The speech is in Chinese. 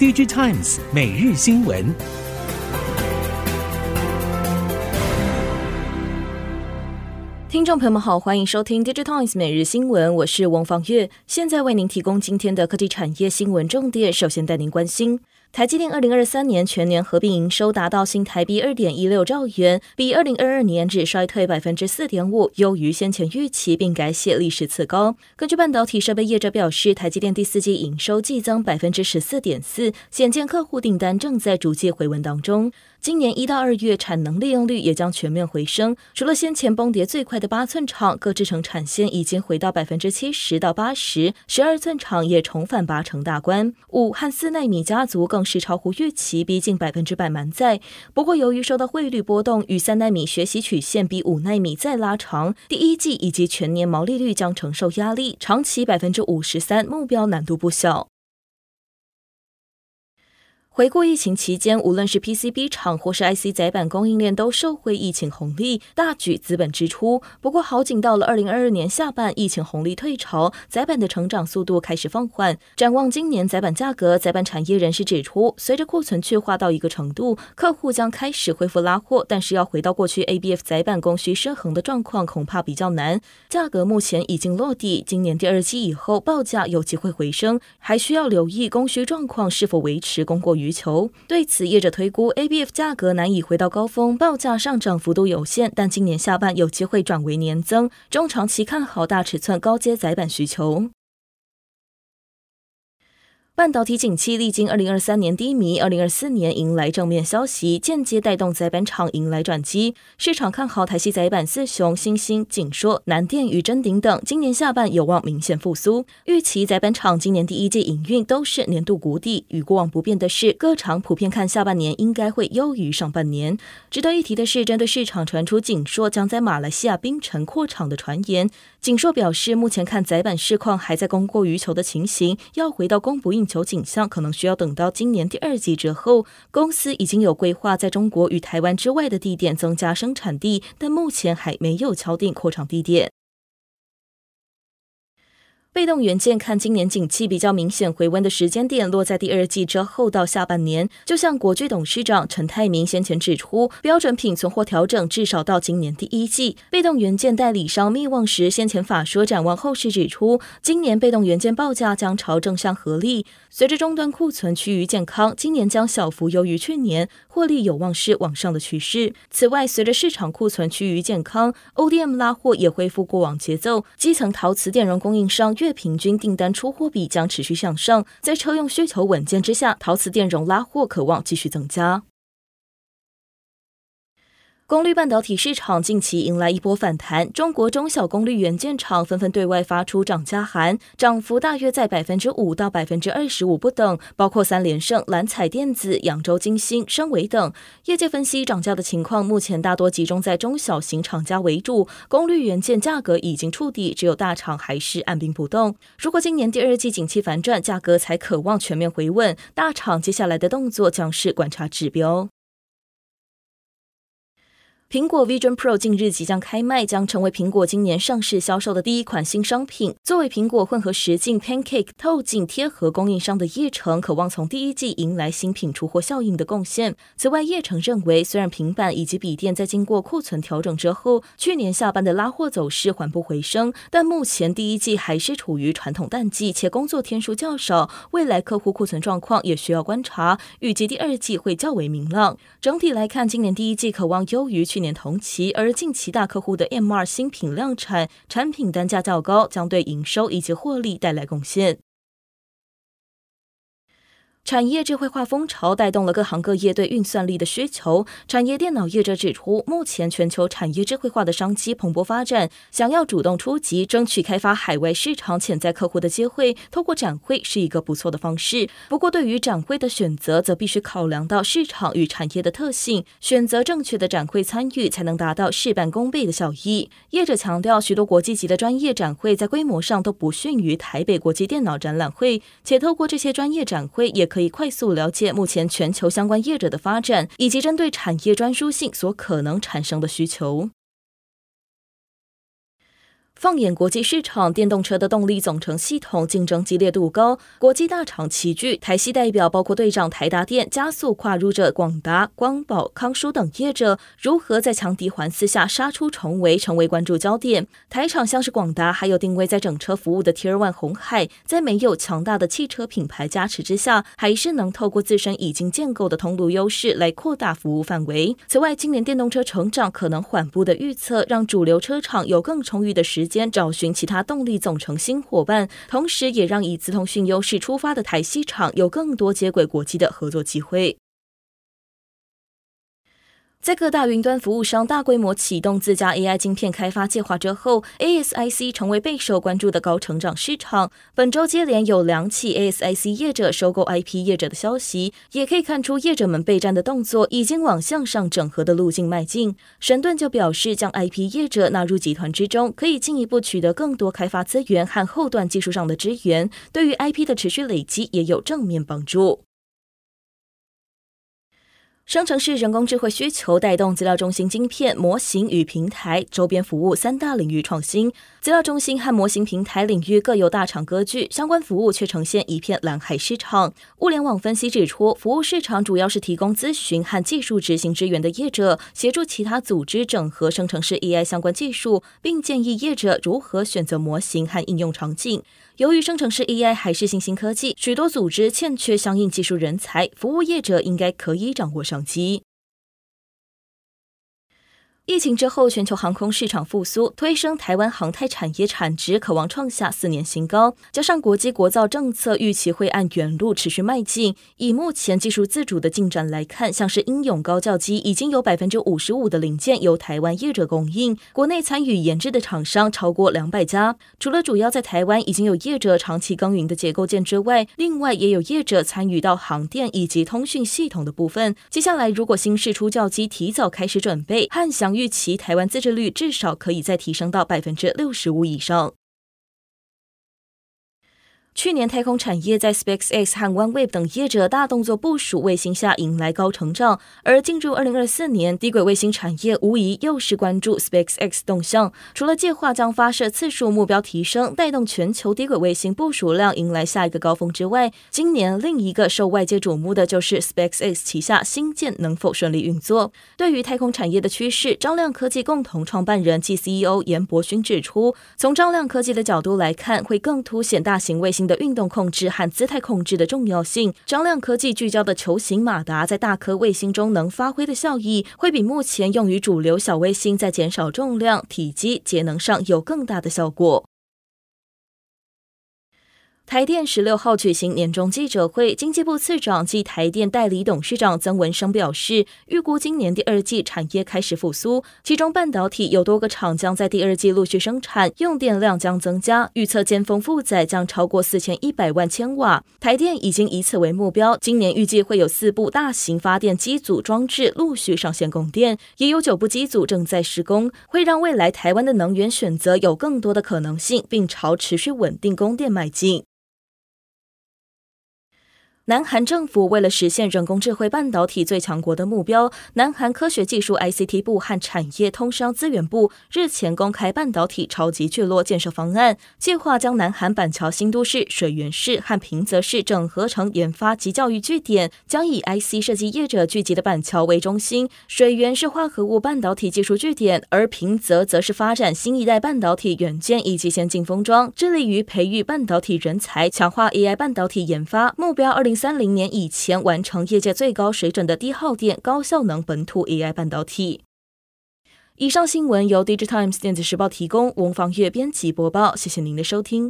DigiTimes 每日新闻。听众朋友们好，欢迎收听 DigiTimes 每日新闻，我是王方月，现在为您提供今天的科技产业新闻重点。首先带您关心。台积电二零二三年全年合并营收达到新台币二点一六兆元，比二零二二年只衰退百分之四点五，优于先前预期，并改写历史次高。根据半导体设备业者表示，台积电第四季营收季增百分之十四点四，显见客户订单正在逐季回稳当中。今年一到二月产能利用率也将全面回升，除了先前崩跌最快的八寸厂，各制程产线已经回到百分之七十到八十，十二寸厂也重返八成大关，五和四奈米家族更是超乎预期，逼近百分之百满载。不过，由于受到汇率波动与三奈米学习曲线比五奈米再拉长，第一季以及全年毛利率将承受压力，长期百分之五十三目标难度不小。回顾疫情期间，无论是 PCB 厂或是 IC 载板供应链，都受惠疫情红利，大举资本支出。不过好景到了二零二二年下半，疫情红利退潮，载板的成长速度开始放缓。展望今年载板价格，载板产业人士指出，随着库存去化到一个程度，客户将开始恢复拉货，但是要回到过去 ABF 载板供需失衡的状况，恐怕比较难。价格目前已经落地，今年第二季以后报价有机会回升，还需要留意供需状况是否维持供过于求。对此，业者推估 ABF 价格难以回到高峰，报价上涨幅度有限，但今年下半有机会转为年增。中长期看好大尺寸高阶载板需求。半导体景气历经二零二三年低迷，二零二四年迎来正面消息，间接带动载板厂迎来转机。市场看好台系载板四雄新兴、景硕、南电与臻鼎等，今年下半有望明显复苏。预期载板厂今年第一季营运都是年度谷底。与过往不变的是，各厂普遍看下半年应该会优于上半年。值得一提的是，针对市场传出景硕将在马来西亚槟城扩厂的传言，景硕表示，目前看载板市况还在供过于求的情形，要回到供不应求景象，可能需要等到今年第二季之后。公司已经有规划在中国与台湾之外的地点增加生产地，但目前还没有敲定扩厂地点。被动元件看今年景气比较明显回温的时间点落在第二季之后到下半年，就像国巨董事长陈泰明先前指出，标准品存货调整至少到今年第一季。被动元件代理商密望时先前法说展望后市指出，今年被动元件报价将朝正向合力。随着终端库存趋于健康，今年将小幅优于去年，获利有望是往上的趋势。此外，随着市场库存趋于健康，ODM 拉货也恢复过往节奏，基层陶瓷电容供应商。月平均订单出货比将持续向上，在车用需求稳健之下，陶瓷电容拉货渴望继续增加。功率半导体市场近期迎来一波反弹，中国中小功率元件厂纷纷对外发出涨价函，涨幅大约在百分之五到百分之二十五不等，包括三连胜、蓝彩电子、扬州金星、升维等。业界分析，涨价的情况目前大多集中在中小型厂家为主，功率元件价格已经触底，只有大厂还是按兵不动。如果今年第二季景气反转，价格才可望全面回稳，大厂接下来的动作将是观察指标。苹果 Vision Pro 近日即将开卖，将成为苹果今年上市销售的第一款新商品。作为苹果混合实境 Pancake 透镜贴合供应商的叶成，渴望从第一季迎来新品出货效应的贡献。此外，叶成认为，虽然平板以及笔电在经过库存调整之后，去年下半的拉货走势缓步回升，但目前第一季还是处于传统淡季，且工作天数较少，未来客户库存状况也需要观察。预计第二季会较为明朗。整体来看，今年第一季可望优于去年同期，而近期大客户的 M2 新品量产，产品单价较高，将对营收以及获利带来贡献。产业智慧化风潮带动了各行各业对运算力的需求。产业电脑业者指出，目前全球产业智慧化的商机蓬勃发展，想要主动出击，争取开发海外市场潜在客户的机会，透过展会是一个不错的方式。不过，对于展会的选择，则必须考量到市场与产业的特性，选择正确的展会参与，才能达到事半功倍的效益。业者强调，许多国际级的专业展会在规模上都不逊于台北国际电脑展览会，且透过这些专业展会，也可以快速了解目前全球相关业者的发展，以及针对产业专书性所可能产生的需求。放眼国际市场，电动车的动力总成系统竞争激烈度高，国际大厂齐聚，台系代表包括队长台达电加速跨入者广达、光宝、康舒等业者，如何在强敌环伺下杀出重围，成为关注焦点。台厂像是广达，还有定位在整车服务的 Tier One 鸿海，在没有强大的汽车品牌加持之下，还是能透过自身已经建构的通路优势来扩大服务范围。此外，今年电动车成长可能缓步的预测，让主流车厂有更充裕的时间。找寻其他动力总成新伙伴，同时也让以资通讯优势出发的台西厂有更多接轨国际的合作机会。在各大云端服务商大规模启动自家 AI 晶片开发计划之后，ASIC 成为备受关注的高成长市场。本周接连有两起 ASIC 业者收购 IP 业者的消息，也可以看出业者们备战的动作已经往向上整合的路径迈进。神盾就表示，将 IP 业者纳入集团之中，可以进一步取得更多开发资源和后端技术上的支援，对于 IP 的持续累积也有正面帮助。生成式人工智慧需求带动资料中心晶片、模型与平台周边服务三大领域创新。资料中心和模型平台领域各有大厂割据，相关服务却呈现一片蓝海市场。物联网分析指出，服务市场主要是提供咨询和技术执行支援的业者，协助其他组织整合生成式 AI 相关技术，并建议业者如何选择模型和应用场景。由于生成式 AI 还是新兴科技，许多组织欠缺相应技术人才，服务业者应该可以掌握商机。疫情之后，全球航空市场复苏，推升台湾航太产业产值，可望创下四年新高。加上国际国造政策预期会按原路持续迈进，以目前技术自主的进展来看，像是鹰勇高教机已经有百分之五十五的零件由台湾业者供应，国内参与研制的厂商超过两百家。除了主要在台湾已经有业者长期耕耘的结构件之外，另外也有业者参与到航电以及通讯系统的部分。接下来如果新式出教机提早开始准备，汉翔预期台湾自治率至少可以再提升到百分之六十五以上。去年太空产业在 SpaceX 和 OneWeb 等业者大动作部署卫星下迎来高成长，而进入二零二四年，低轨卫星产业无疑又是关注 SpaceX 动向。除了计划将发射次数目标提升，带动全球低轨卫星部署量迎来下一个高峰之外，今年另一个受外界瞩目的就是 SpaceX 旗下星舰能否顺利运作。对于太空产业的趋势，张亮科技共同创办人暨 CEO 严伯勋指出，从张亮科技的角度来看，会更凸显大型卫星的运动控制和姿态控制的重要性。张亮科技聚焦的球形马达在大颗卫星中能发挥的效益，会比目前用于主流小卫星在减少重量、体积、节能上有更大的效果。台电十六号举行年终记者会，经济部次长暨台电代理董事长曾文生表示，预估今年第二季产业开始复苏，其中半导体有多个厂将在第二季陆续生产，用电量将增加，预测尖峰负载将超过四千一百万千瓦。台电已经以此为目标，今年预计会有四部大型发电机组装置陆续上线供电，也有九部机组正在施工，会让未来台湾的能源选择有更多的可能性，并朝持续稳定供电迈进。南韩政府为了实现人工智慧半导体最强国的目标，南韩科学技术 ICT 部和产业通商资源部日前公开半导体超级聚落建设方案，计划将南韩板桥新都市、水源市和平泽市整合成研发及教育据点，将以 IC 设计业者聚集的板桥为中心，水源是化合物半导体技术据点，而平泽则是发展新一代半导体元件以及先进封装，致力于培育半导体人才，强化 AI 半导体研发目标。二零三零年以前完成业界最高水准的低耗电、高效能本土 AI 半导体。以上新闻由 DigiTimes 电子时报提供，翁方月编辑播报，谢谢您的收听。